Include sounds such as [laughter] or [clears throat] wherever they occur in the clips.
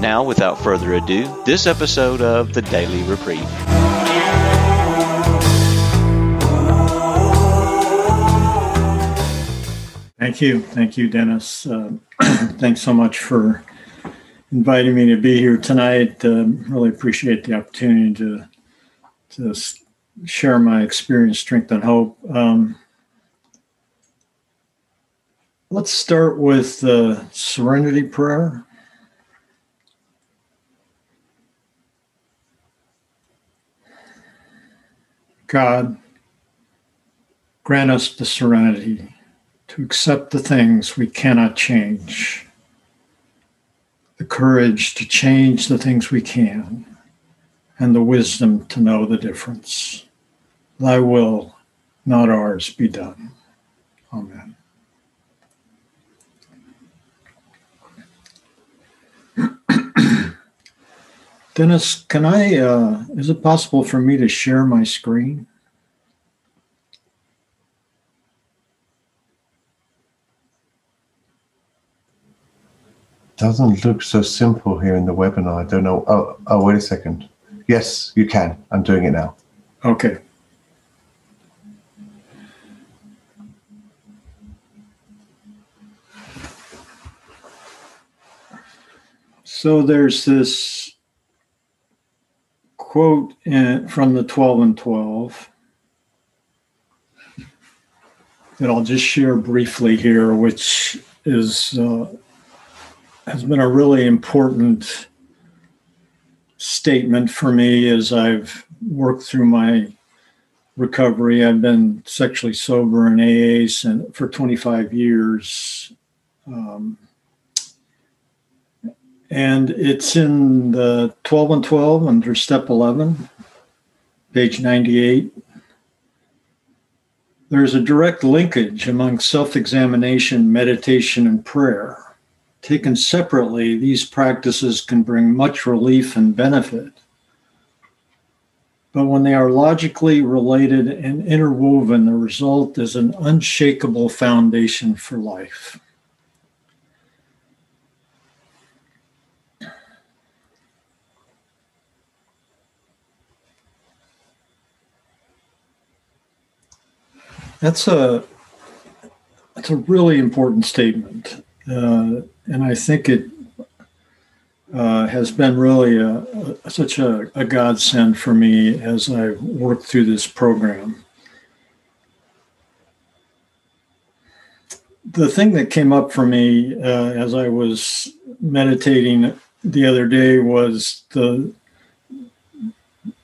Now, without further ado, this episode of the Daily Reprieve. Thank you. Thank you, Dennis. Uh, [clears throat] thanks so much for inviting me to be here tonight. Uh, really appreciate the opportunity to, to share my experience, strength, and hope. Um, let's start with the serenity prayer. God, grant us the serenity to accept the things we cannot change, the courage to change the things we can, and the wisdom to know the difference. Thy will, not ours, be done. Amen. [clears throat] Dennis, can I, uh, is it possible for me to share my screen? Doesn't look so simple here in the webinar. I don't know. Oh, oh, wait a second. Yes, you can. I'm doing it now. Okay. So there's this quote in, from the 12 and 12 that I'll just share briefly here, which is uh, has been a really important statement for me as I've worked through my recovery. I've been sexually sober in AA for 25 years. Um, and it's in the 12 and 12 under step 11, page 98. There's a direct linkage among self examination, meditation, and prayer. Taken separately, these practices can bring much relief and benefit. But when they are logically related and interwoven, the result is an unshakable foundation for life. That's a that's a really important statement, uh, and I think it uh, has been really a, a, such a, a godsend for me as I work through this program. The thing that came up for me uh, as I was meditating the other day was the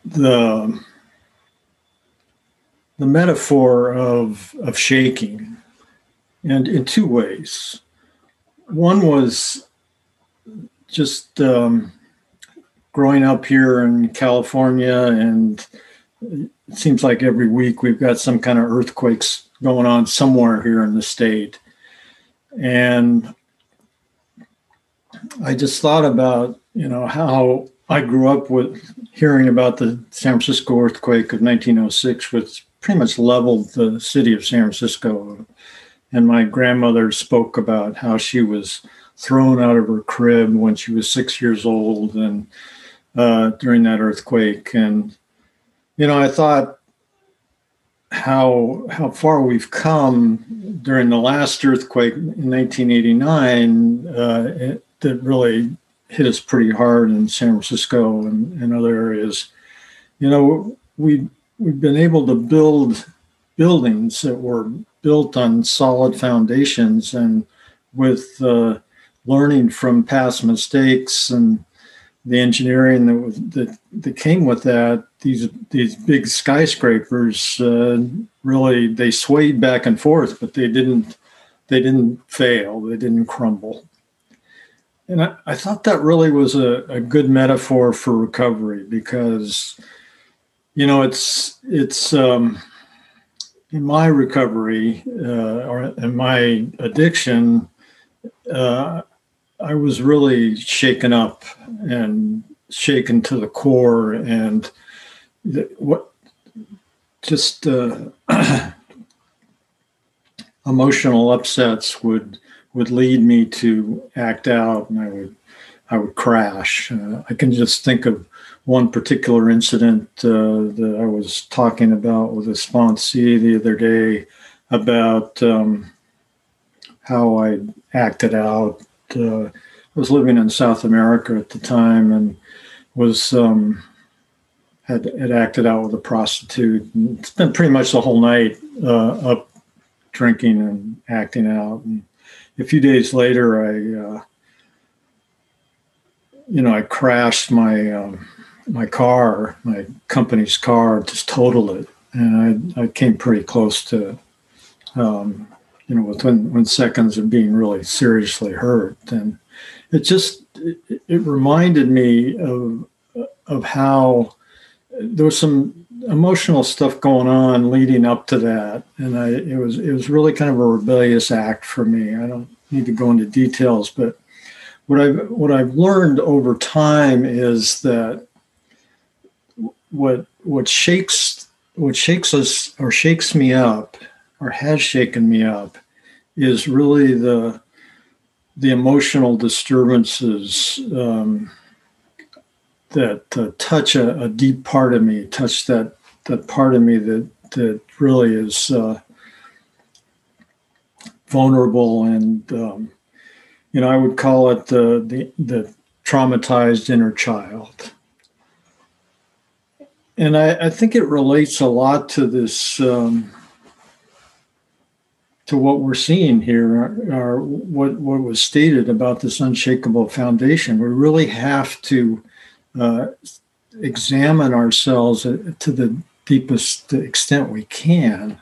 the the metaphor of of shaking, and in two ways. One was just um, growing up here in California, and it seems like every week we've got some kind of earthquakes going on somewhere here in the state, and I just thought about you know how I grew up with hearing about the San Francisco earthquake of 1906, which pretty much leveled the city of San Francisco. And my grandmother spoke about how she was thrown out of her crib when she was six years old and uh, during that earthquake. And, you know, I thought how how far we've come during the last earthquake in 1989 uh, it, that really hit us pretty hard in San Francisco and, and other areas. You know, we we've been able to build buildings that were built on solid foundations and with uh, learning from past mistakes and the engineering that, was, that, that came with that these these big skyscrapers uh, really they swayed back and forth but they didn't they didn't fail they didn't crumble. And I, I thought that really was a, a good metaphor for recovery because, you know, it's it's um, in my recovery uh, or in my addiction, uh, I was really shaken up and shaken to the core, and what just uh, [clears throat] emotional upsets would would lead me to act out, and I would I would crash. Uh, I can just think of one particular incident uh, that I was talking about with a sponsee the other day about um, how I acted out. Uh, I was living in South America at the time and was um, had, had acted out with a prostitute and spent pretty much the whole night uh, up drinking and acting out. And a few days later, I, uh, you know, I crashed my um, my car, my company's car, just totaled it, and I, I came pretty close to, um, you know, within, within seconds of being really seriously hurt, and it just it, it reminded me of of how there was some emotional stuff going on leading up to that, and I it was it was really kind of a rebellious act for me. I don't need to go into details, but what I've what I've learned over time is that what what shakes what shakes us or shakes me up or has shaken me up is really the the emotional disturbances um, that uh, touch a, a, deep part of me, touch that that part of me that that really is uh, vulnerable and um, you know I would call it the the, the traumatized inner child. And I, I, think it relates a lot to this um, to what we're seeing here, or, what what was stated about this unshakable foundation. We really have to uh, examine ourselves to the deepest extent we can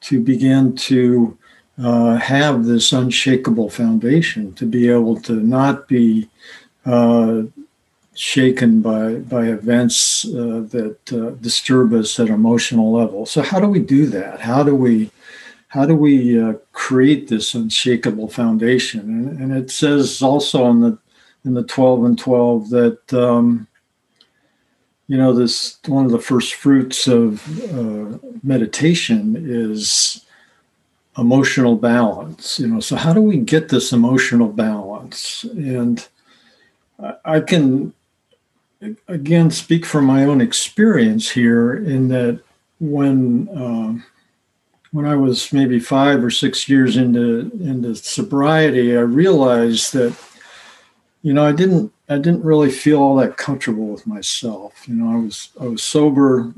to begin to uh, have this unshakable foundation, to be able to not be uh, shaken by by events uh, that uh, disturb us at emotional level. So how do we do that? How do we how do we uh, create this unshakable foundation? And, and, it says also in the in the twelve and twelve that um, you know this one of the first fruits of uh, meditation is emotional balance. You know, so how do we get this emotional balance? And I can again speak from my own experience here in that when uh, when I was maybe five or six years into into sobriety, I realized that you know I didn't I didn't really feel all that comfortable with myself. You know, I was I was sober,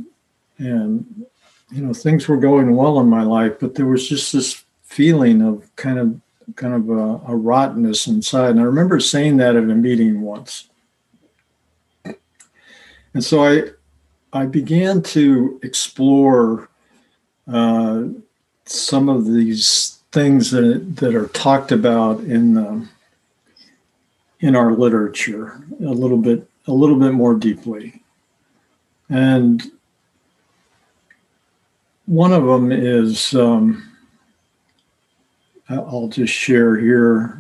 and you know things were going well in my life, but there was just this feeling of kind of kind of a, a rottenness inside. And I remember saying that at a meeting once. And so I I began to explore uh, some of these things that that are talked about in the, in our literature a little bit a little bit more deeply, and one of them is um, I'll just share here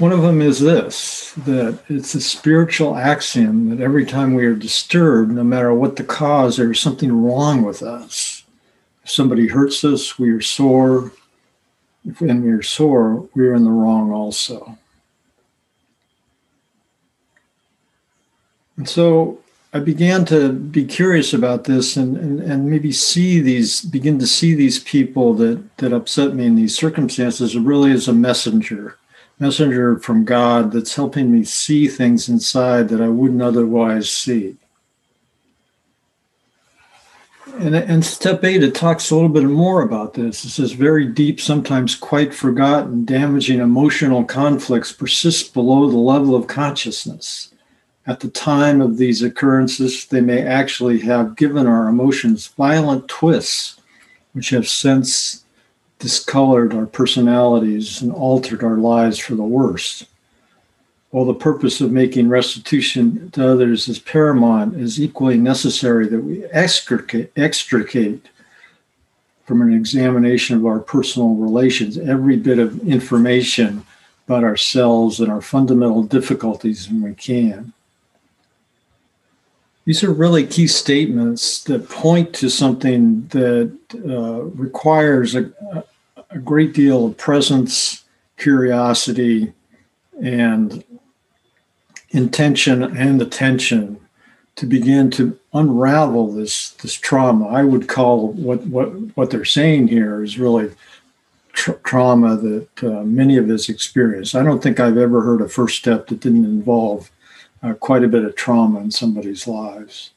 One of them is this that it's a spiritual axiom that every time we are disturbed, no matter what the cause, there's something wrong with us. If somebody hurts us, we are sore. If when we are sore, we are in the wrong also. And so I began to be curious about this and, and, and maybe see these, begin to see these people that, that upset me in these circumstances really as a messenger messenger from God that's helping me see things inside that I wouldn't otherwise see. And, and step eight, it talks a little bit more about this. It says, very deep, sometimes quite forgotten, damaging emotional conflicts persist below the level of consciousness. At the time of these occurrences, they may actually have given our emotions violent twists which have since discolored our personalities and altered our lives for the worse. While the purpose of making restitution to others is paramount, it is equally necessary that we extricate, extricate from an examination of our personal relations every bit of information about ourselves and our fundamental difficulties when we can. These are really key statements that point to something that uh, requires a, a great deal of presence, curiosity, and intention and attention to begin to unravel this this trauma. I would call what what what they're saying here is really tra- trauma that uh, many of us experience. I don't think I've ever heard a first step that didn't involve uh, quite a bit of trauma in somebody's lives.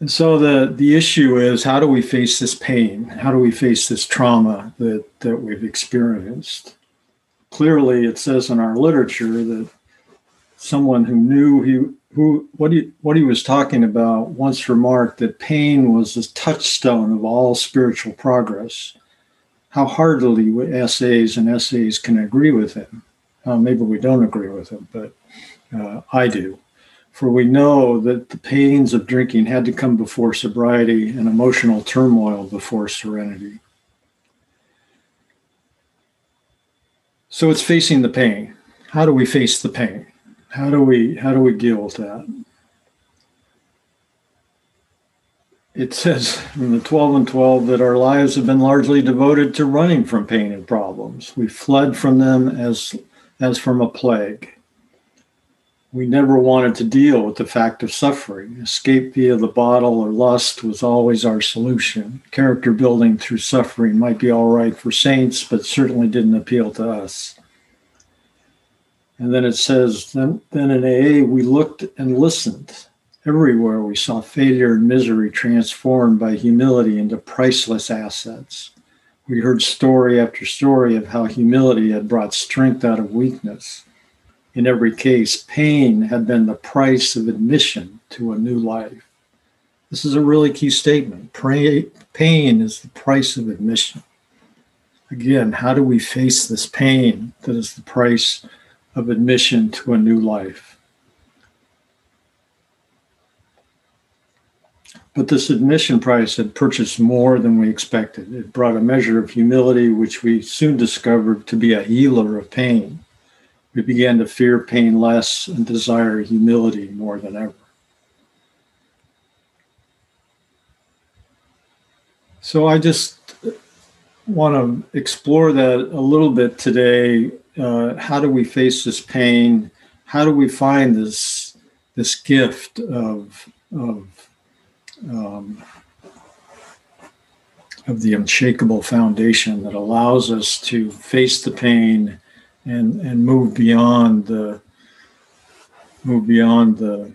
And so the the issue is how do we face this pain? How do we face this trauma that that we've experienced? Clearly, it says in our literature that someone who knew he who what he what he was talking about once remarked that pain was the touchstone of all spiritual progress. How heartily SAs and SAs can agree with him. Uh, maybe we don't agree with him, but uh, I do. For we know that the pains of drinking had to come before sobriety and emotional turmoil before serenity. So it's facing the pain. How do we face the pain? how do we how do we deal with that? It says in the 12 and 12 that our lives have been largely devoted to running from pain and problems. We fled from them as as from a plague. We never wanted to deal with the fact of suffering. Escape via the bottle or lust was always our solution. Character building through suffering might be all right for saints, but certainly didn't appeal to us. And then it says, then, then in AA, we looked and listened. Everywhere we saw failure and misery transformed by humility into priceless assets. We heard story after story of how humility had brought strength out of weakness. In every case, pain had been the price of admission to a new life. This is a really key statement. Pain is the price of admission. Again, how do we face this pain that is the price of admission to a new life. But this admission price had purchased more than we expected. It brought a measure of humility, which we soon discovered to be a healer of pain. We began to fear pain less and desire humility more than ever. So I just want to explore that a little bit today uh, how do we face this pain? How do we find this this gift of of um, of the unshakable foundation that allows us to face the pain and and move beyond the move beyond the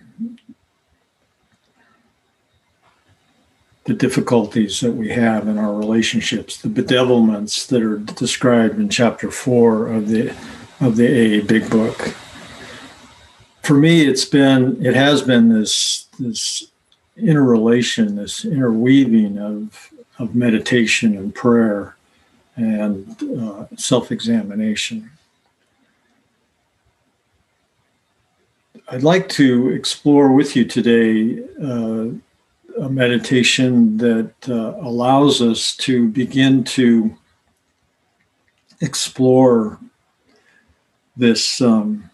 the difficulties that we have in our relationships, the bedevilments that are described in chapter four of the of the AA Big Book. For me, it's been it has been this this interrelation, this interweaving of of meditation and prayer and uh, self-examination. I'd like to explore with you today uh, a meditation that uh, allows us to begin to explore this um,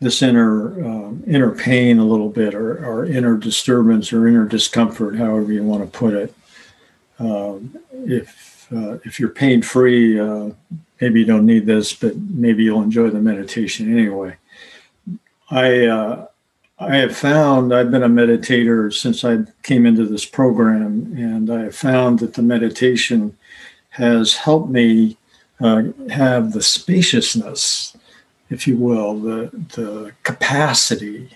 this inner uh, inner pain a little bit, or, or, inner disturbance, or inner discomfort, however you want to put it. Um, if uh, if you're pain free, uh, maybe you don't need this, but maybe you'll enjoy the meditation anyway. I uh, I have found I've been a meditator since I came into this program, and I have found that the meditation has helped me uh, have the spaciousness, if you will, the the capacity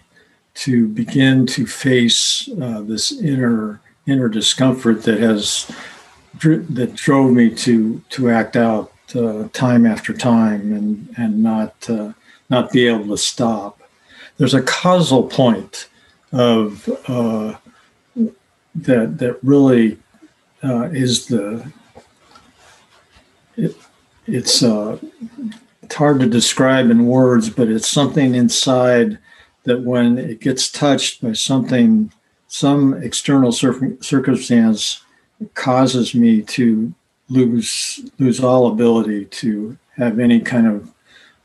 to begin to face uh, this inner inner discomfort that has that drove me to to act out uh, time after time and and not uh, not be able to stop there's a causal point of uh, that that really uh, is the it, it's uh, it's hard to describe in words, but it's something inside that when it gets touched by something, some external cir- circumstance causes me to lose lose all ability to have any kind of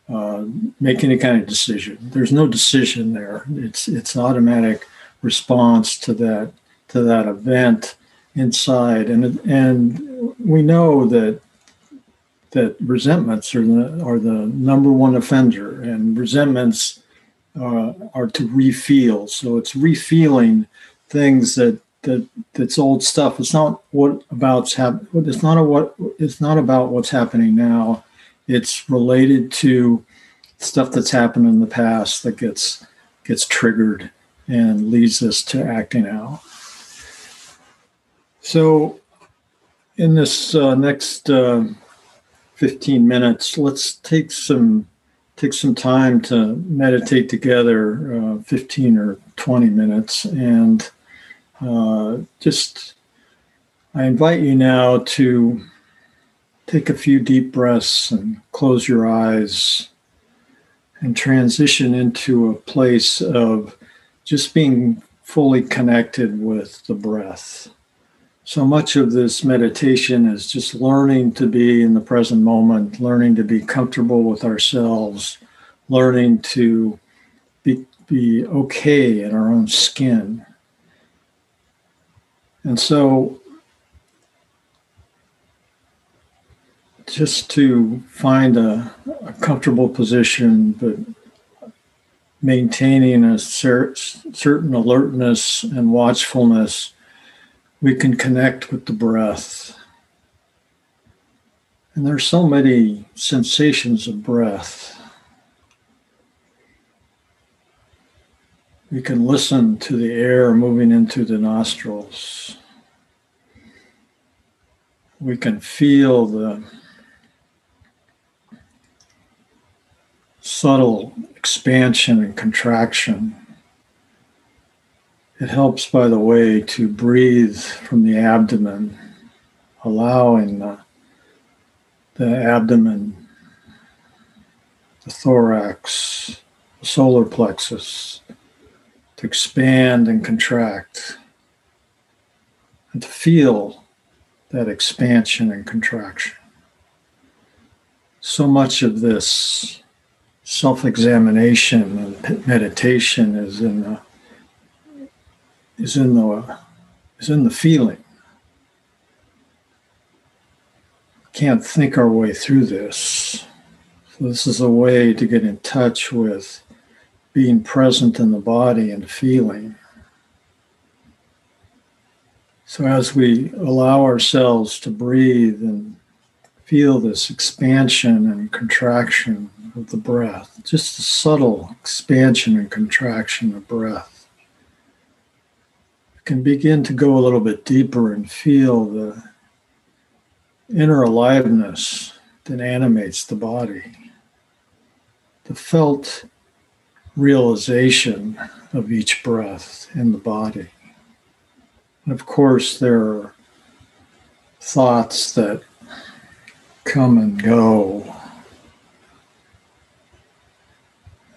uh, make any kind of decision. There's no decision there. It's it's automatic response to that to that event inside, and and we know that that resentments are the are the number one offender, and resentments uh, are to refeel. So it's refeeling things that that that's old stuff. It's not what about's hap- It's not a what. It's not about what's happening now. It's related to stuff that's happened in the past that gets gets triggered and leads us to acting out. So, in this uh, next uh, 15 minutes, let's take some take some time to meditate together, uh, 15 or 20 minutes, and uh, just I invite you now to take a few deep breaths and close your eyes and transition into a place of just being fully connected with the breath. So much of this meditation is just learning to be in the present moment, learning to be comfortable with ourselves, learning to be, be okay in our own skin. And so just to find a, a comfortable position, but maintaining a cer- certain alertness and watchfulness, we can connect with the breath. And there's so many sensations of breath. We can listen to the air moving into the nostrils. We can feel the subtle expansion and contraction. It helps, by the way, to breathe from the abdomen, allowing the, the abdomen, the thorax, the solar plexus to expand and contract, and to feel that expansion and contraction. So much of this self-examination and meditation is in the is in the is in the feeling. Can't think our way through this. So this is a way to get in touch with being present in the body and feeling. So as we allow ourselves to breathe and feel this expansion and contraction of the breath, just a subtle expansion and contraction of breath. You can begin to go a little bit deeper and feel the inner aliveness that animates the body, the felt realization of each breath in the body. And of course, there are thoughts that come and go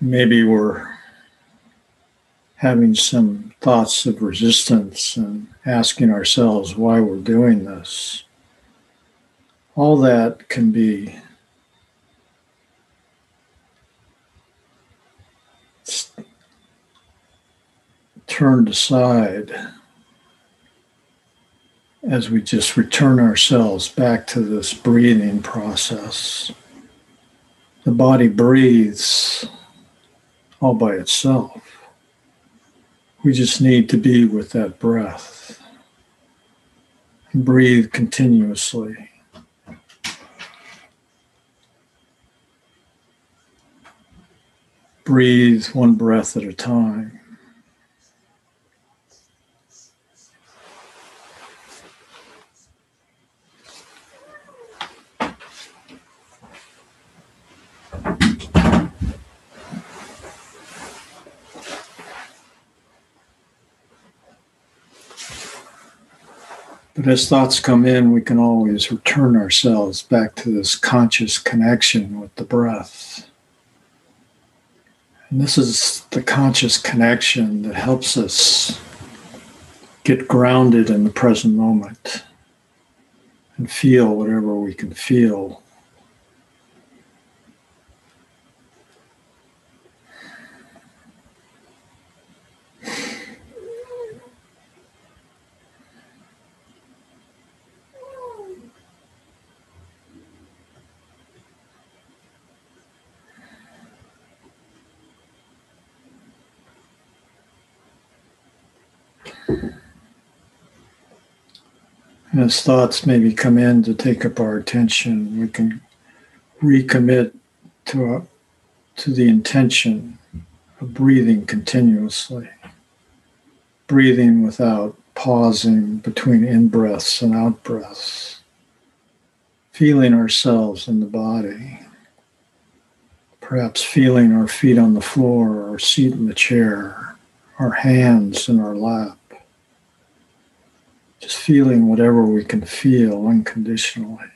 maybe we're having some thoughts of resistance and asking ourselves why we're doing this. All that can be turned aside as we just return ourselves back to this breathing process. The body breathes all by itself. We just need to be with that breath breathe continuously. Breathe one breath at a time. But as thoughts come in, we can always return ourselves back to this conscious connection with the breath. And this is the conscious connection that helps us get grounded in the present moment and feel whatever we can feel As thoughts maybe come in to take up our attention, we can recommit to, a, to the intention of breathing continuously, breathing without pausing between in breaths and out breaths, feeling ourselves in the body, perhaps feeling our feet on the floor or seat in the chair, our hands in our lap just feeling whatever we can feel unconditionally.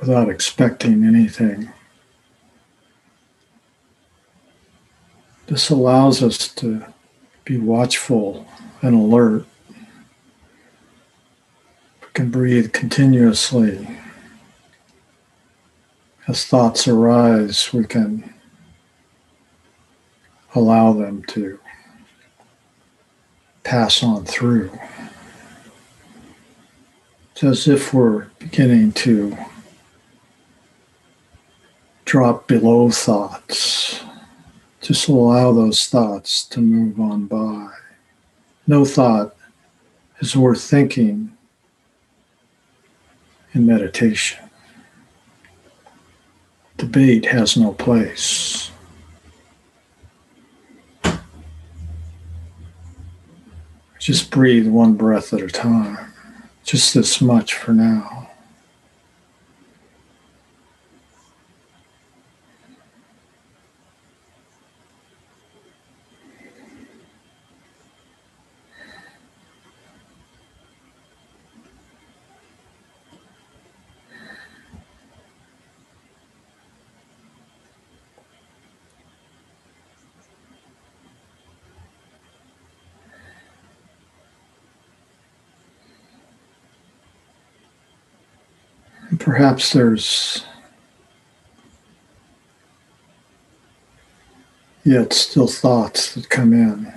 Without expecting anything. This allows us to be watchful and alert. We can breathe continuously. As thoughts arise, we can allow them to pass on through. It's as if we're beginning to drop below thoughts. Just allow those thoughts to move on by. No thought is worth thinking in meditation. Debate has no place. Just breathe one breath at a time. Just this much for now. Perhaps there's yet still thoughts that come in.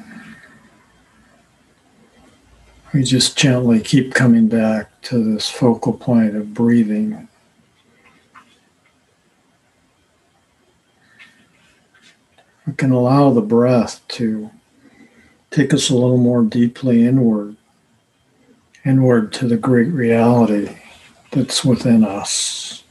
We just gently keep coming back to this focal point of breathing. We can allow the breath to take us a little more deeply inward, inward to the great reality that's within us.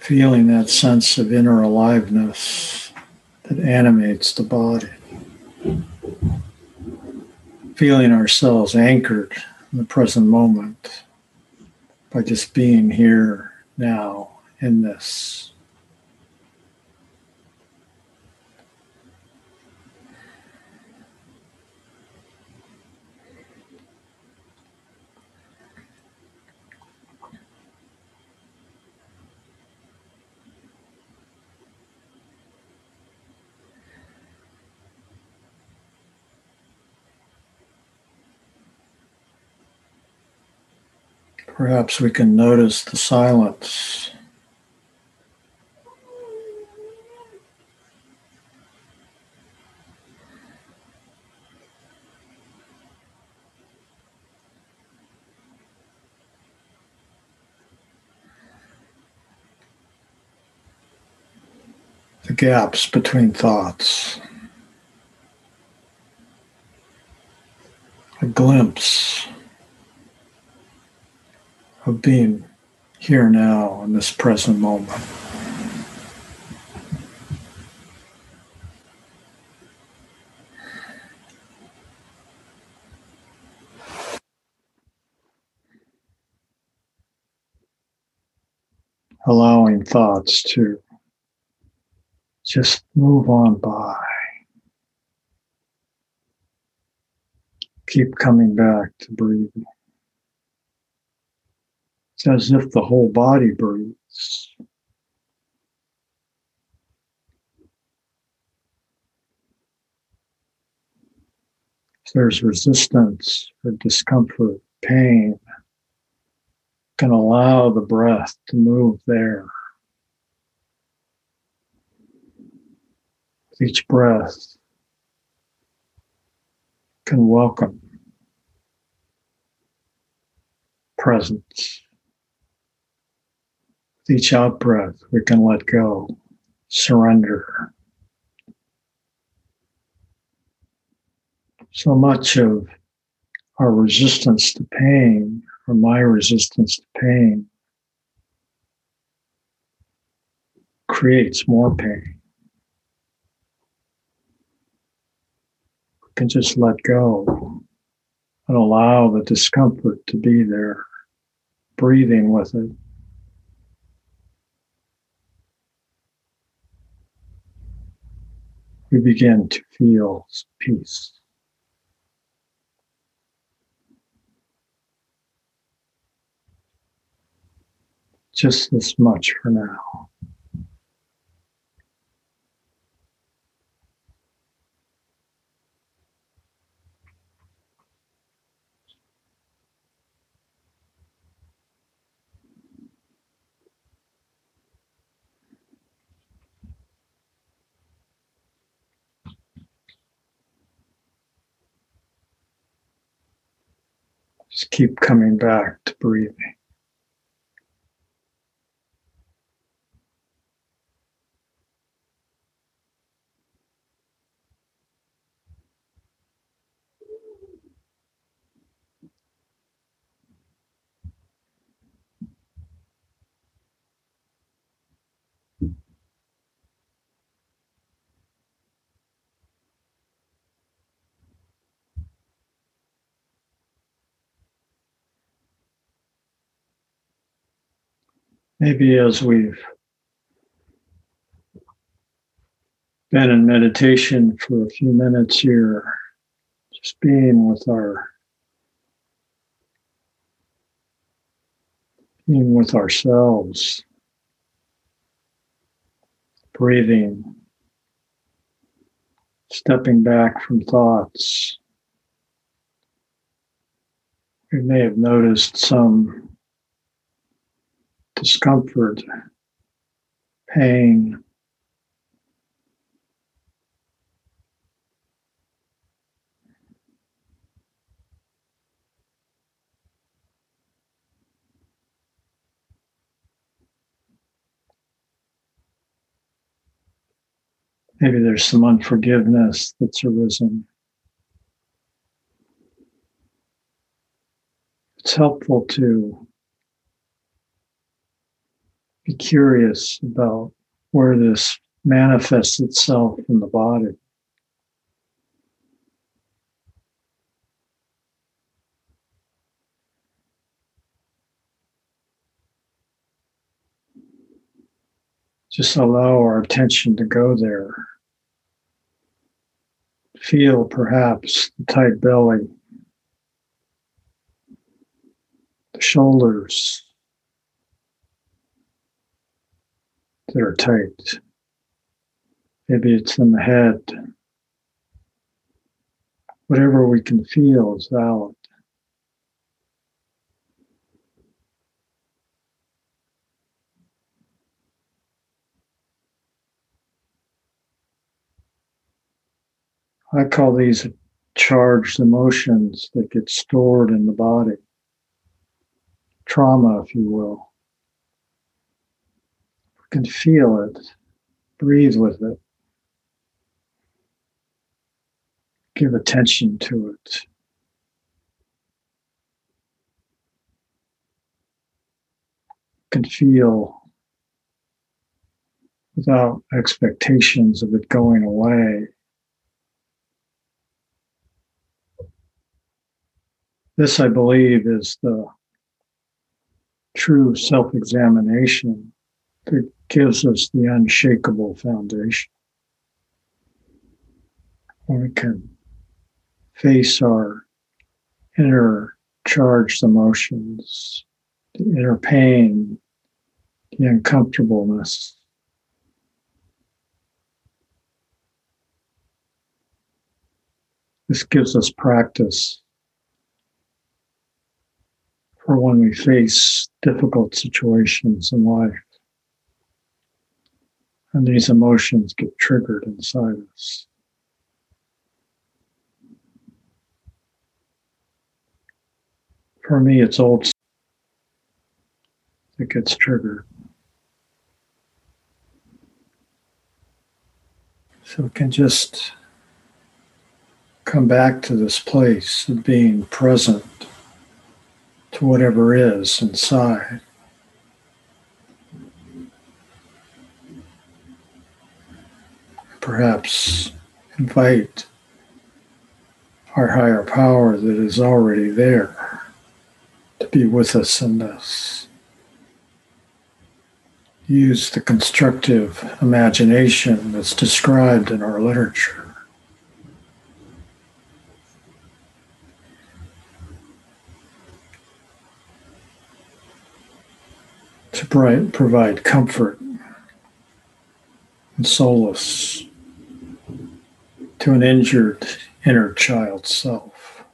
Feeling that sense of inner aliveness that animates the body. Feeling ourselves anchored in the present moment by just being here now in this. Perhaps we can notice the silence. The gaps between thoughts. A glimpse of being here now in this present moment. allowing thoughts to just move on by. Keep coming back to breathing. It's as if the whole body breathes. If there's resistance or discomfort, pain, can allow the breath to move there. With each breath, can welcome presence. With each out breath, we can let go, surrender. So much of our resistance to pain or my resistance to pain creates more pain. We can just let go and allow the discomfort to be there, breathing with it. We begin to feel peace. just this much for now. Just keep coming back to breathing. Maybe as we've been in meditation for a few minutes here, just being with our being with ourselves, breathing, stepping back from thoughts. We may have noticed some discomfort, pain. Maybe there's some unforgiveness that's arisen. It's helpful to be curious about where this manifests itself in the body. Just allow our attention to go there. Feel perhaps the tight belly, the shoulders, that are tight. Maybe it's in the head. Whatever we can feel is valid. I call these charged emotions that get stored in the body. Trauma, if you will can feel it, breathe with it, give attention to it. Can feel without expectations of it going away. This, I believe, is the true self examination that gives us the unshakable foundation. We can face our inner charged emotions, the inner pain, the uncomfortableness. This gives us practice for when we face difficult situations in life. And these emotions get triggered inside us. For me, it's old that gets triggered. So we can just come back to this place of being present to whatever is inside. Perhaps invite our higher power that is already there to be with us in this. Use the constructive imagination that's described in our literature. to provide comfort and solace to an injured inner child self.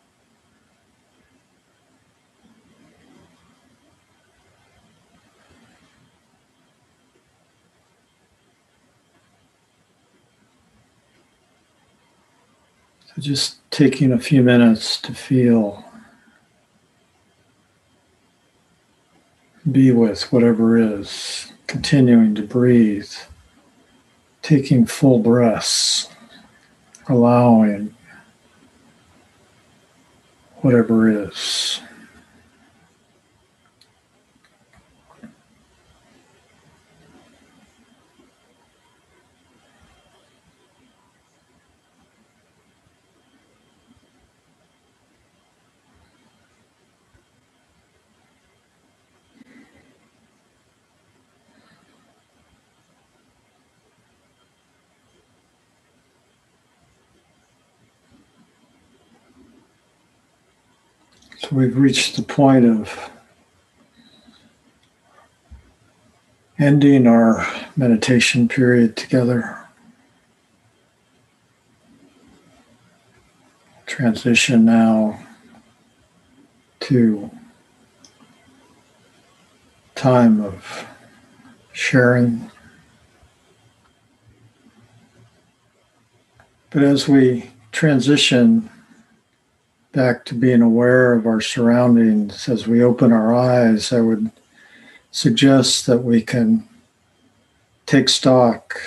So just taking a few minutes to feel be with whatever is, continuing to breathe, taking full breaths, allowing whatever is. So we've reached the point of ending our meditation period together. Transition now to time of sharing. But as we transition back to being aware of our surroundings. As we open our eyes, I would suggest that we can take stock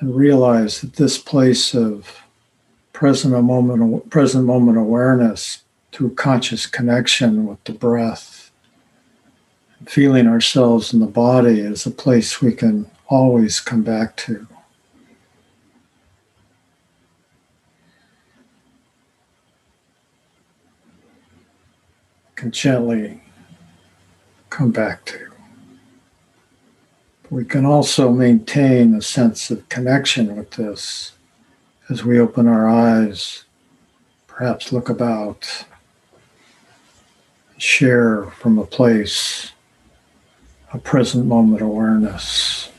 and realize that this place of present moment present moment awareness through conscious connection with the breath feeling ourselves in the body is a place we can always come back to can gently come back to. We can also maintain a sense of connection with this as we open our eyes, perhaps look about, share from a place of present moment awareness.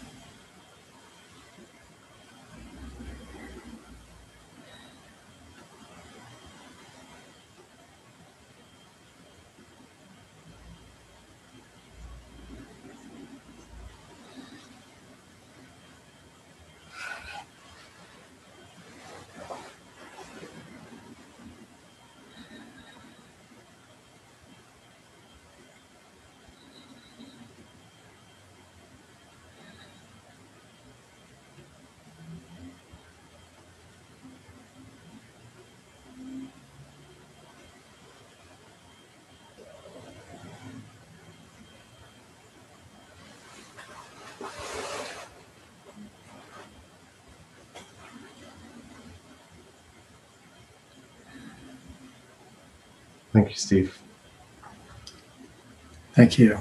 Thank you, Steve. Thank you.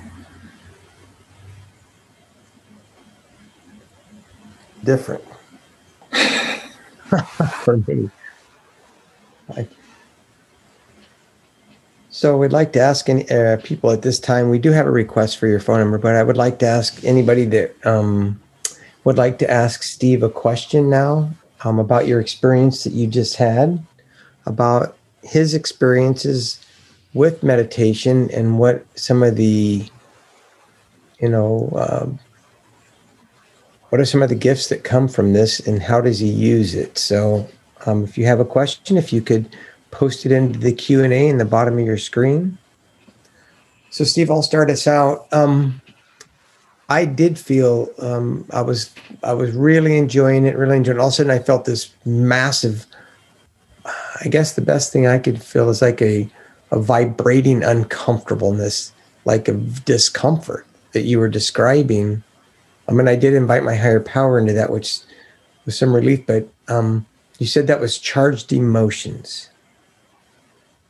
different [laughs] for me. I, so we'd like to ask any uh, people at this time. We do have a request for your phone number, but I would like to ask anybody that um, would like to ask Steve a question now um, about your experience that you just had, about his experiences with meditation and what some of the, you know, um, what are some of the gifts that come from this and how does he use it? So um, if you have a question, if you could post it into the Q&A in the bottom of your screen. So Steve, I'll start us out. Um, I did feel um, I was I was really enjoying it, really enjoying it. All of a sudden, I felt this massive. I guess the best thing I could feel is like a a vibrating uncomfortableness, like a discomfort that you were describing. I mean, I did invite my higher power into that, which was some relief. But um, you said that was charged emotions.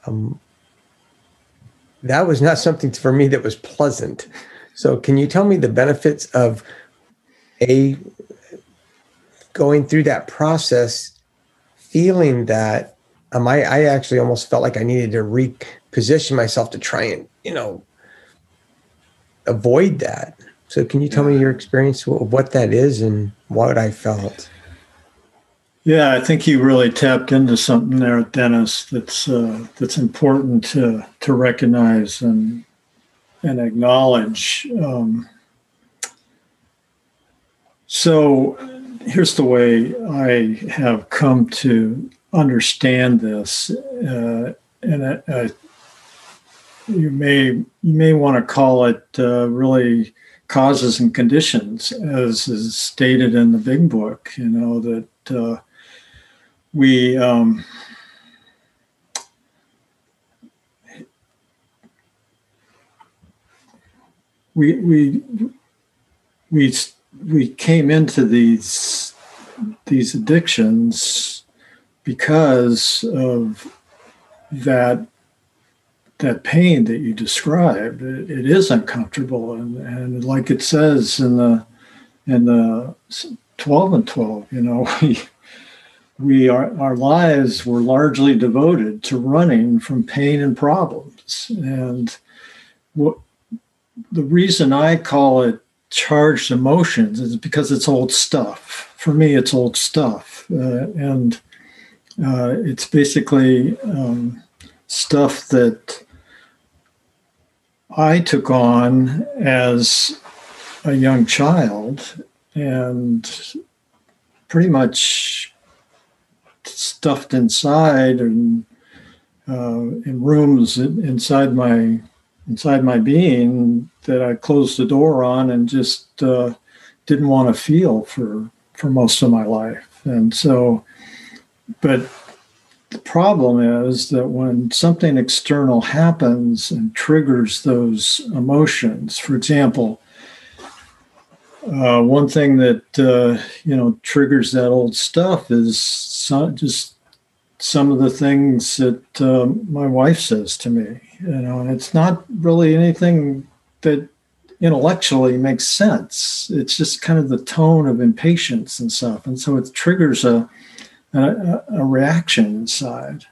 Um, that was not something for me that was pleasant. So, can you tell me the benefits of a going through that process, feeling that um, I, I actually almost felt like I needed to reposition myself to try and you know avoid that. So, can you tell me your experience of what that is and what I felt? Yeah, I think you really tapped into something there, Dennis. That's uh, that's important to to recognize and and acknowledge. Um, so here's the way I have come to understand this, uh, and I, you may you may want to call it uh, really causes and conditions, as is stated in the Big Book. You know that uh, we. Um, we we we we came into these these addictions because of that that pain that you described it, it is uncomfortable and, and like it says in the in the 12 and 12 you know [laughs] we we are our lives were largely devoted to running from pain and problems and what the reason I call it charged emotions is because it's old stuff. For me, it's old stuff. Uh, and uh, it's basically um, stuff that I took on as a young child and pretty much stuffed inside and uh, in rooms inside my inside my being that I closed the door on and just uh, didn't want to feel for for most of my life. And so, but the problem is that when something external happens and triggers those emotions, for example, uh, one thing that uh, you know triggers that old stuff is just some of the things that um, my wife says to me, you know, and it's not really anything that intellectually makes sense. It's just kind of the tone of impatience and stuff, and so it triggers a a, a reaction inside,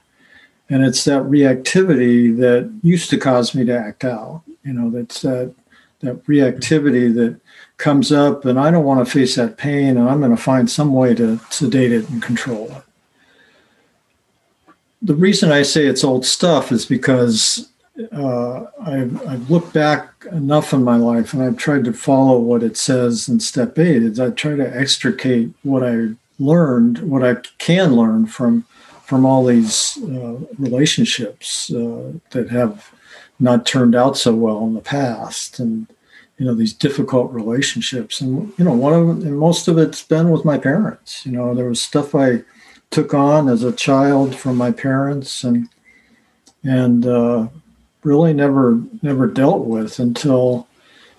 and it's that reactivity that used to cause me to act out. You know, that's that that reactivity that comes up, and I don't want to face that pain, and I'm going to find some way to sedate it and control it the reason I say it's old stuff is because uh, I've, I've, looked back enough in my life and I've tried to follow what it says in step eight. Is I try to extricate what I learned, what I can learn from from all these uh, relationships uh, that have not turned out so well in the past, and you know these difficult relationships. And you know, one of and most of it's been with my parents. You know, there was stuff I took on as a child from my parents and and uh, really never never dealt with until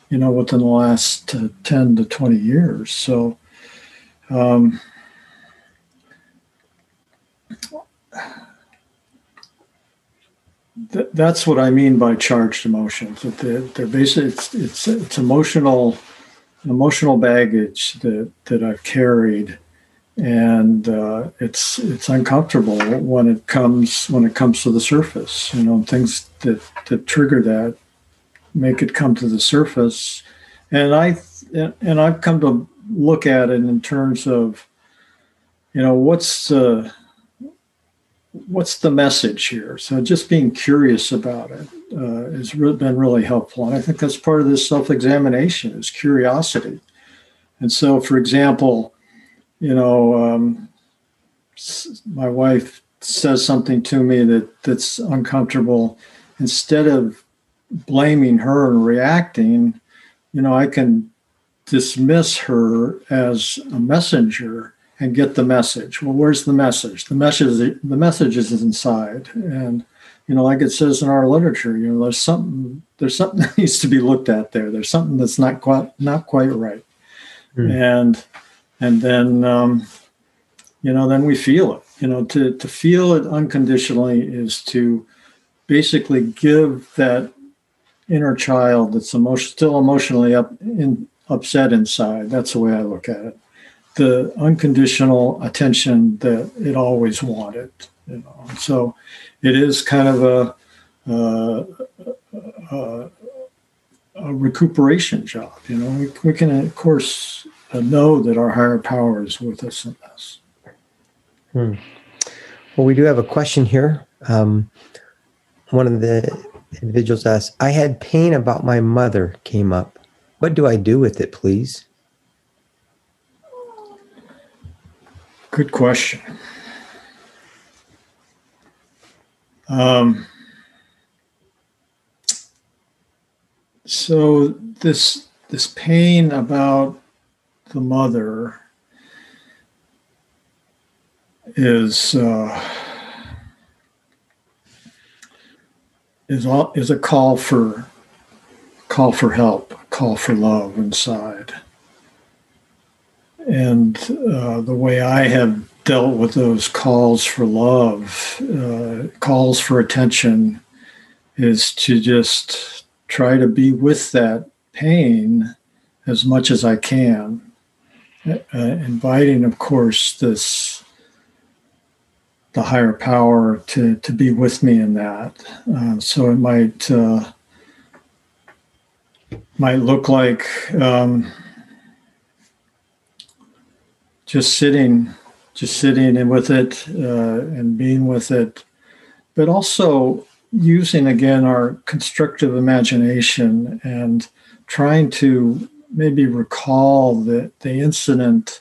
you know within the last uh, 10 to 20 years so um, th- that's what I mean by charged emotions. That they're, they're basically it's, it's it's emotional emotional baggage that that I've carried, and uh, it's it's uncomfortable when it comes when it comes to the surface. You know, things that that trigger that make it come to the surface, and I and I've come to look at it in terms of, you know, what's the what's the message here? So just being curious about it uh, has been really helpful, and I think that's part of this self-examination is curiosity. And so, for example, you know, um, my wife says something to me that that's uncomfortable. Instead of blaming her and reacting, you know, I can dismiss her as a messenger and get the message. Well, where's the message? The message the message is inside. And you know, like it says in our literature, you know, there's something there's something [laughs] that needs to be looked at there. There's something that's not quite not quite right. Mm. And and then um, you know, then we feel it. You know, to to feel it unconditionally is to basically give that inner child that's emotion, still emotionally up in, upset inside. That's the way I look at it. The unconditional attention that it always wanted. You know, so it is kind of a, uh, a, a recuperation job. You know, we, we can of course know that our higher power is with us in this. Hmm. Well, we do have a question here. Um, one of the individuals asked, I had pain about my mother came up. What do I do with it, please? Good question. Um, so this this pain about the mother is uh, is all, is a call for call for help, call for love inside. And uh, the way I have dealt with those calls for love, uh, calls for attention, is to just try to be with that pain as much as I can. Uh, inviting, of course, this the higher power to to be with me in that. Uh, so it might uh, might look like um, just sitting, just sitting and with it uh, and being with it, but also using again our constructive imagination and trying to maybe recall the, the incident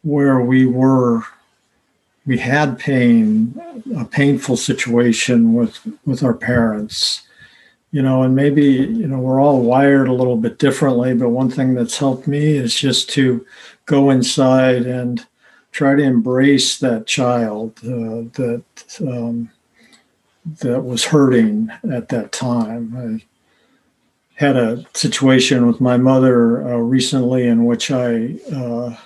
where we were. We had pain a painful situation with with our parents you know and maybe you know we're all wired a little bit differently but one thing that's helped me is just to go inside and try to embrace that child uh, that um, that was hurting at that time i had a situation with my mother uh, recently in which I uh,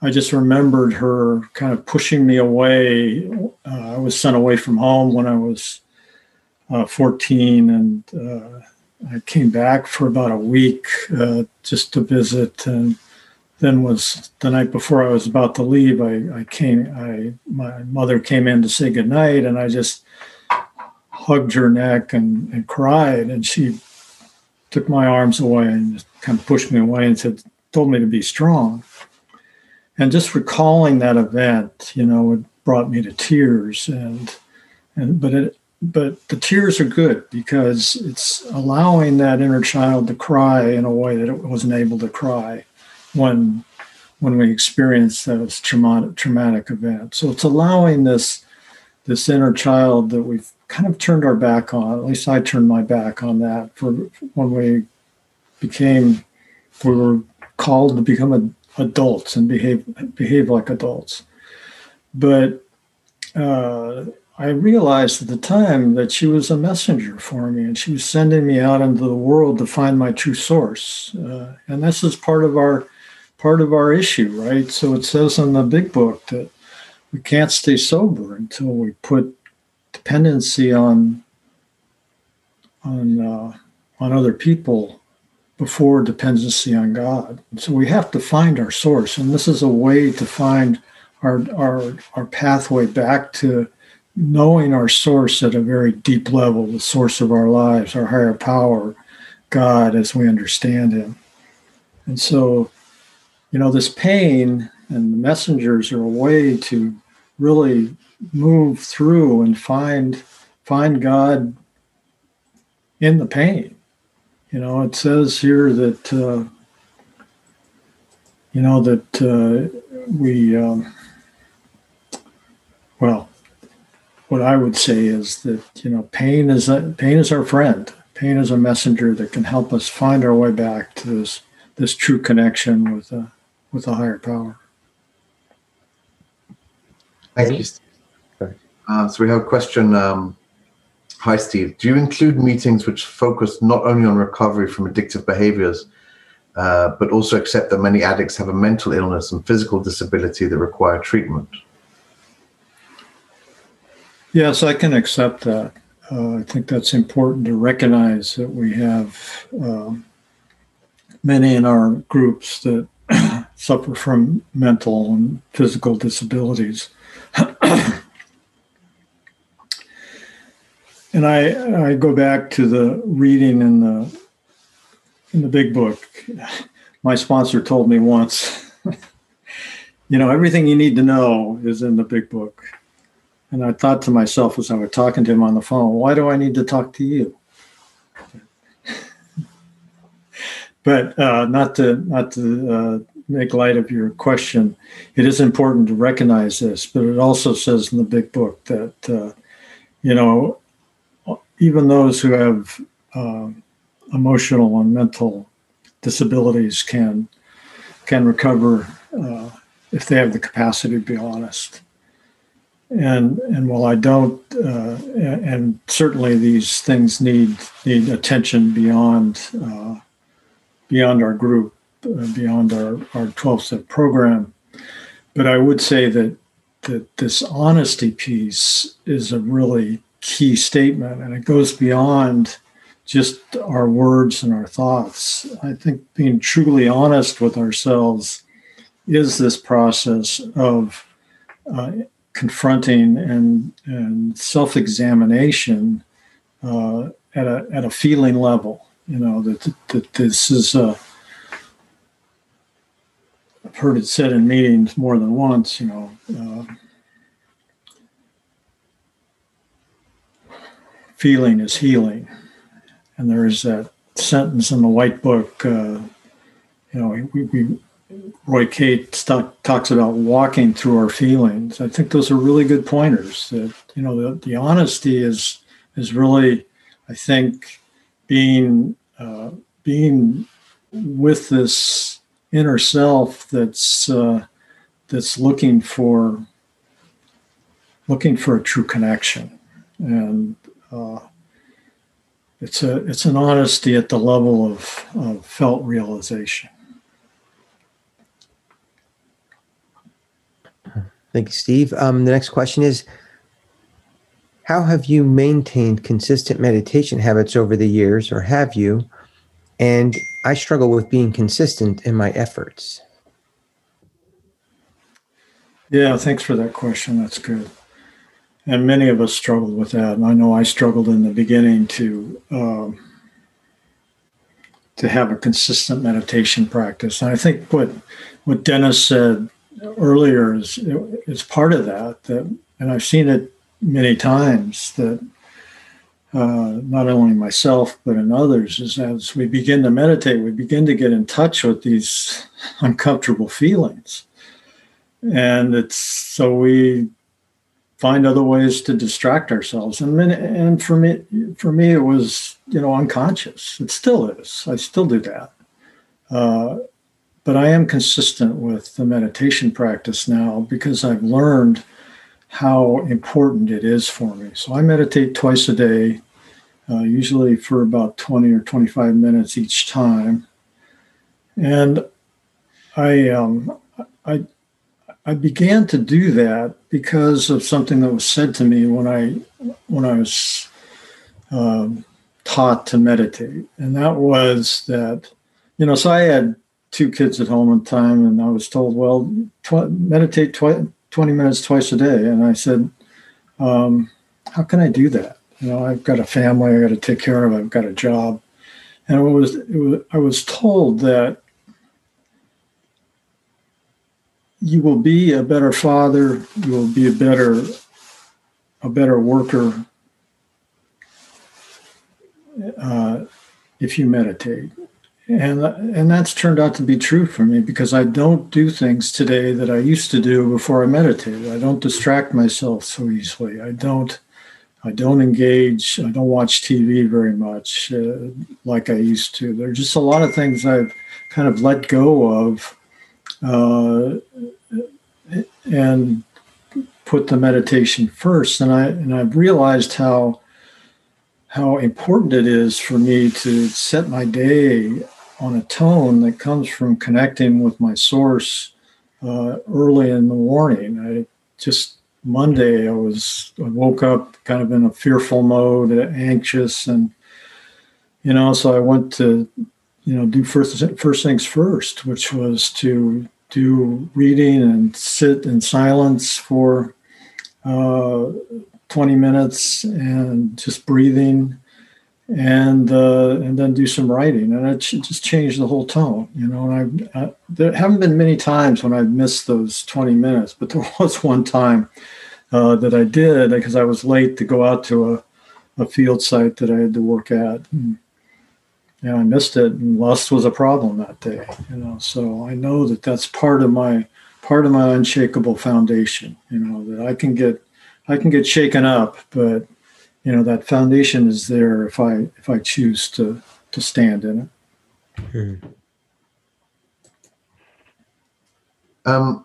I just remembered her kind of pushing me away. Uh, I was sent away from home when I was uh, 14, and uh, I came back for about a week just to visit, and then was the night before I was about to leave. I, I came. I my mother came in to say goodnight, and I just hugged her neck and, and cried, and she took my arms away and kind of pushed me away and said, told me to be strong. And just recalling that event, you know, it brought me to tears. And, and but it, but the tears are good because it's allowing that inner child to cry in a way that it wasn't able to cry when when we experience those traumatic traumatic events. So it's allowing this this inner child that we've kind of turned our back on. At least I turned my back on that for when we became, we were called to become adults and behave behave like adults. But uh, I realized at the time that she was a messenger for me, and she was sending me out into the world to find my true source. Uh, and this is part of our part of our issue, right? So it says in the big book that we can't stay sober until we put dependency on on uh, on other people before dependency on God. So we have to find our source, and this is a way to find our our our pathway back to knowing our source at a very deep level, the source of our lives, our higher power, God as we understand Him. And so, you know, this pain and the messengers are a way to really move through and find find God in the pain. You know, it says here that uh, you know that uh, we um, well, what I would say is that you know pain is a, pain is our friend. Pain is a messenger that can help us find our way back to this this true connection with a with a higher power. Thank you. Uh, so we have a question. Um, Hi, Steve. Do you include meetings which focus not only on recovery from addictive behaviors, uh, but also accept that many addicts have a mental illness and physical disability that require treatment? Yes, I can accept that. Uh, I think that's important to recognize that we have um, many in our groups that suffer from mental and physical disabilities. [coughs] and I, I go back to the reading in the in the big book. My sponsor told me once, [laughs] you know, everything you need to know is in the big book. And I thought to myself as I was talking to him on the phone, why do I need to talk to you? [laughs] but uh, not to not to uh, make light of your question, it is important to recognize this. But it also says in the big book that uh, you know even those who have uh, emotional and mental disabilities can can recover uh, if they have the capacity to be honest. And and while I don't, uh, and certainly these things need need attention beyond uh, beyond our group, beyond our our twelve step program. But I would say that that this honesty piece is a really key statement, and it goes beyond just our words and our thoughts. I think being truly honest with ourselves is this process of uh, confronting and, and self examination uh, at, a, at a feeling level. You know, that, that this is a, I've heard it said in meetings more than once, you know, uh, feeling is healing. And there is that sentence in the White Book. Uh, you know, we, we Roy K. talks about walking through our feelings. I think those are really good pointers. That you know, the, the honesty is is really, I think, being uh, being with this inner self that's uh, that's looking for looking for a true connection and uh, it's a it's an honesty at the level of, of felt realization. Thank you, Steve. Um, the next question is How have you maintained consistent meditation habits over the years, or have you? And I struggle with being consistent in my efforts. Yeah, thanks for that question. That's good and many of us struggled with that. And I know I struggled in the beginning to um, to have a consistent meditation practice. And I think what what Dennis said earlier is is part of that. That and I've seen it many times that uh, not only myself but in others is as we begin to meditate, we begin to get in touch with these [laughs] uncomfortable feelings, and it's so we find other ways to distract ourselves. And and for me, for me, it was you know unconscious. It still is. I still do that. Uh, but I am consistent with the meditation practice now because I've learned how important it is for me. So I meditate twice a day, uh, usually for about 20 or 25 minutes each time. And I, um, I, I began to do that because of something that was said to me when I when I was um, taught to meditate, and that was that you know, so I had two kids at home at the time, and I was told, well, tw- meditate twi- 20 minutes twice a day. And I said, um, how can I do that? You know, I've got a family I got to take care of. I've got a job, and it was, it was I was told that you will be a better father. You will be a better a better worker uh, if you meditate. And, and that's turned out to be true for me because I don't do things today that I used to do before I meditated. I don't distract myself so easily. I don't I don't engage. I don't watch TV very much uh, like I used to. There are just a lot of things I've kind of let go of uh, and put the meditation first. And I and I've realized how how important it is for me to set my day on a tone that comes from connecting with my source uh, early in the morning. I just Monday I was I woke up kind of in a fearful mode, anxious, and you know, so I went to you know do first first things first, which was to do reading and sit in silence for uh, 20 minutes and just breathing and uh, and then do some writing and it just changed the whole tone you know and I, I, there haven't been many times when I've missed those 20 minutes but [laughs] there was one time uh, that I did because I was late to go out to a, a field site that I had to work at and, and I missed it and lust was a problem that day you know so I know that that's part of my part of my unshakable foundation you know that I can get I can get shaken up, but you know that foundation is there if I if I choose to to stand in it. Hmm. Um,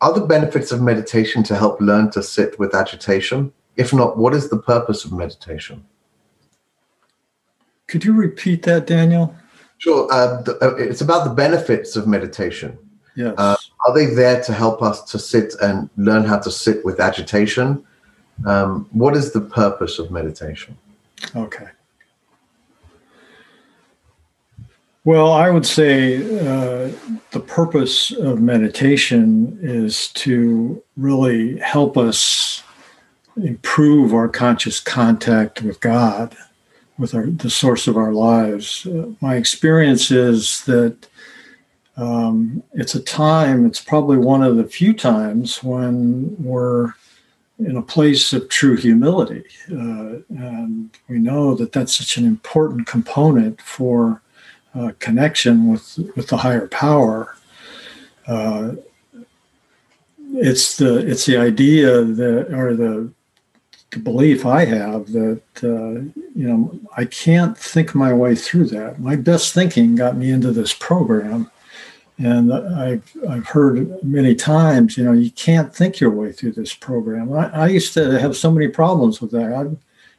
are the benefits of meditation to help learn to sit with agitation? If not, what is the purpose of meditation? Could you repeat that, Daniel? Sure. Uh, the, uh, it's about the benefits of meditation. Yes. Uh, are they there to help us to sit and learn how to sit with agitation? Um, what is the purpose of meditation? Okay. Well, I would say uh, the purpose of meditation is to really help us improve our conscious contact with God, with our, the source of our lives. Uh, my experience is that um, it's a time, it's probably one of the few times when we're in a place of true humility. Uh, and we know that that's such an important component for uh, connection with, with the higher power. Uh, it's the it's the idea that or the, the belief I have that uh, you know I can't think my way through that. My best thinking got me into this program, and I've, I've heard many times, you know, you can't think your way through this program. I, I used to have so many problems with that. I've,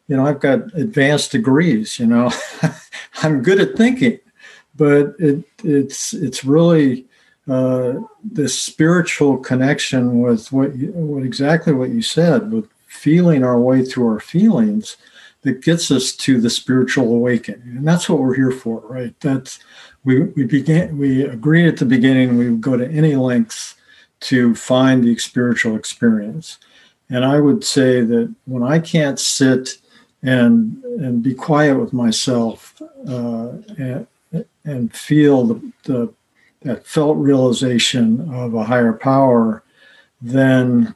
you know, I've got advanced degrees, you know, [laughs] I'm good at thinking, but it, it's, it's really uh, this spiritual connection with what, you, what exactly what you said, with feeling our way through our feelings that gets us to the spiritual awakening. And that's what we're here for, right? That's, we, we began we agreed at the beginning we would go to any lengths to find the spiritual experience. And i would say that when i can't sit and and be quiet with myself uh, and, and feel the, the that felt realization of a higher power then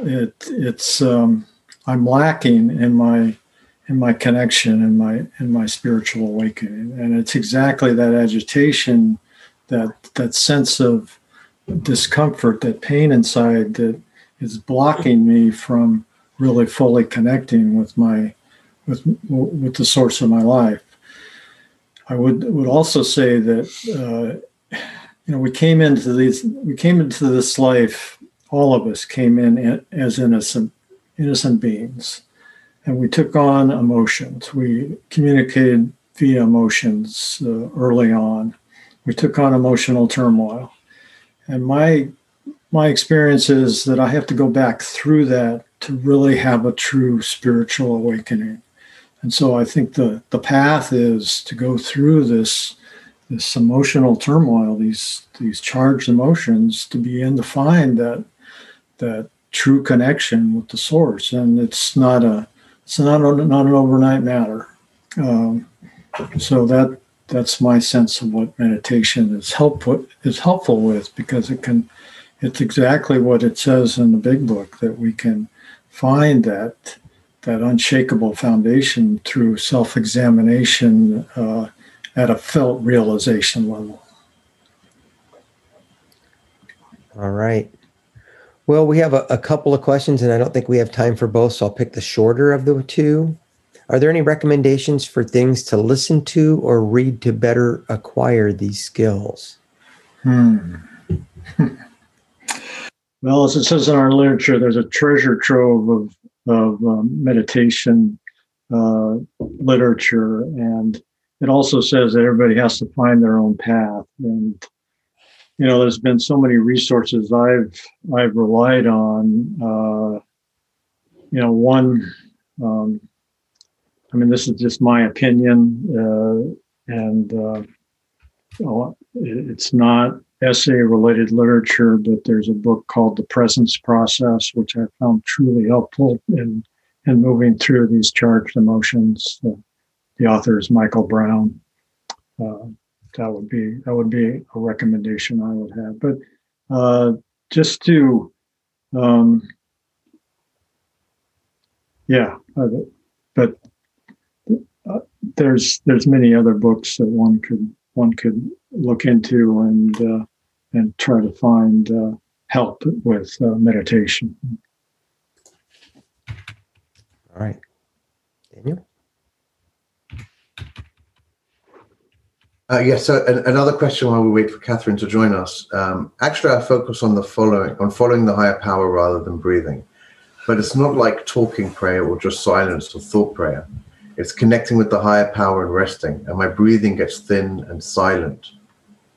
it it's um, i'm lacking in my in my connection and my in my spiritual awakening. And it's exactly that agitation that that sense of discomfort that pain inside that is blocking me from really fully connecting with my with with the source of my life. I would would also say that uh, you know we came into these we came into this life all of us came in as innocent innocent beings and we took on emotions. We communicated via emotions uh, early on. We took on emotional turmoil. And my my experience is that I have to go back through that to really have a true spiritual awakening. And so I think the, the path is to go through this this emotional turmoil, these these charged emotions, to begin to find that that true connection with the source. And it's not a it's not a, not an overnight matter. Um, so that that's my sense of what meditation is helpful is helpful with because it can it's exactly what it says in the big book that we can find that that unshakable foundation through self-examination uh, at a felt realization level. All right. Well, we have a, a, couple of questions, and I don't think we have time for both, so I'll pick the shorter of the two. Are there any recommendations for things to listen to or read to better acquire these skills? Hmm. [laughs] well, as it says in our literature, there's a treasure trove of, of um, meditation uh, literature, and it also says that everybody has to find their own path. And you know, there's been so many resources I've I've relied on. Uh, you know, one. Um, I mean, this is just my opinion, uh, and uh, it's not SA related literature, but there's a book called The Presence Process, which I found truly helpful in, in moving through these charged emotions. The author is Michael Brown. Uh, that would be that would be a recommendation I would have. But uh, just to, um, yeah, uh, but uh, there's there's many other books that one could one could look into and uh, and try to find uh, help with uh, meditation. All right, Daniel. Uh, yes. So an, another question while we wait for Catherine to join us. Um, actually, I focus on the following, on following the higher power rather than breathing. But it's not like talking prayer or just silence or thought prayer. It's connecting with the higher power and resting. And my breathing gets thin and silent.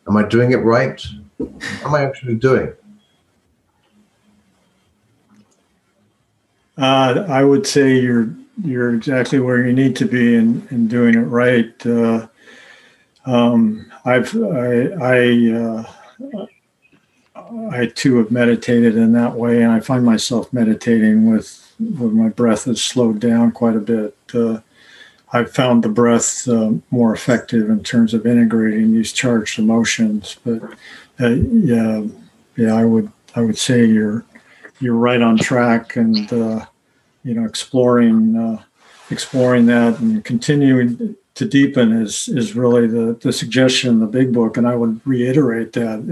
Am I doing it right? What am I actually doing? Uh, I would say you're you're exactly where you need to be in, in doing it right. Uh, um, I've I I, uh, I too have meditated in that way, and I find myself meditating with my breath has slowed down quite a bit. Uh, I've found the breath uh, more effective in terms of integrating these charged emotions. But uh, yeah, yeah, I would I would say you're you're right on track, and uh, you know, exploring uh, exploring that and continuing to deepen is is really the the suggestion in the big book, and I would reiterate that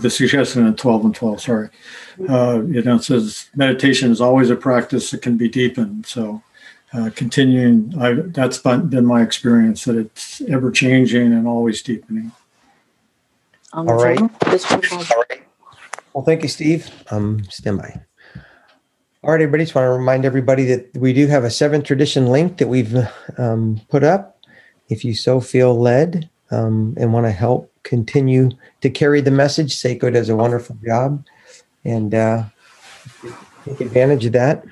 the suggestion in twelve and twelve. Sorry, uh, you know, it says meditation is always a practice that can be deepened. So, uh, continuing, I, that's been my experience that it's ever changing and always deepening. All right. All right. Well, thank you, Steve. Um, stand by. All right, everybody. Just want to remind everybody that we do have a seventh tradition link that we've um, put up if you so feel led um, and want to help continue to carry the message, SAICO does a wonderful job. And uh, take advantage of that.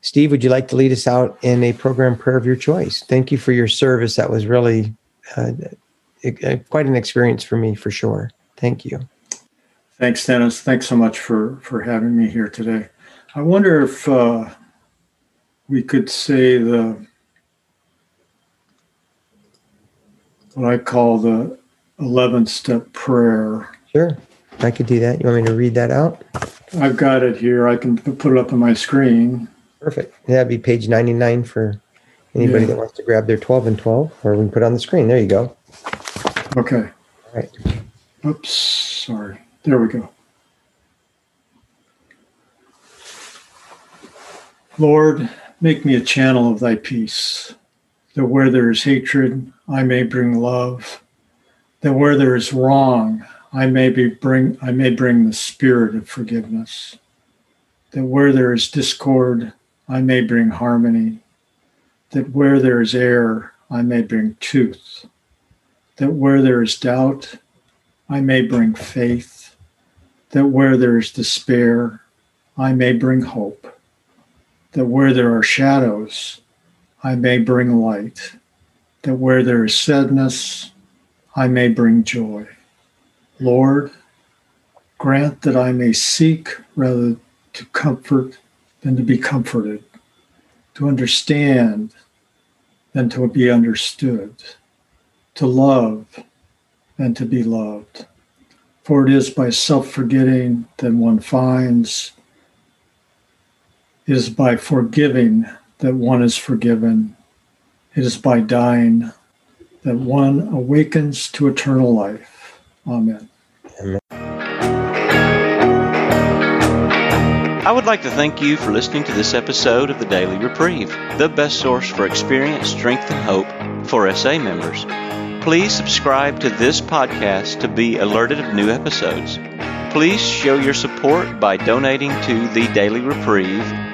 Steve, would you like to lead us out in a program prayer of your choice? Thank you for your service. That was really uh, quite an experience for me, for sure. Thank you. Thanks, Dennis. Thanks so much for for having me here today. I wonder if uh, we could say the what I call the 11 step prayer. Sure. I could do that. You want me to read that out? I've got it here. I can put it up on my screen. Perfect. That'd be page 99 for anybody yeah. that wants to grab their 12 and 12, or we can put on the screen. There you go. Okay. All right. Oops. Sorry. There we go. Lord, make me a channel of thy peace that where there is hatred, I may bring love, that where there is wrong, I may be bring I may bring the spirit of forgiveness, that where there is discord, I may bring harmony, that where there is error, I may bring truth, that where there is doubt, I may bring faith, that where there is despair, I may bring hope, that where there are shadows, I may bring light, that where there is sadness, I may bring joy. Lord, grant that I may seek rather to comfort than to be comforted, to understand than to be understood, to love than to be loved. For it is by self forgetting that one finds, it is by forgiving that one is forgiven, it is by dying that one awakens to eternal life. Amen. Amen. I would like to thank you for listening to this episode of the Daily Reprieve, the best source for experience, strength, and hope for SA members. Please subscribe to this podcast to be alerted of new episodes. Please show your support by donating to the Daily Reprieve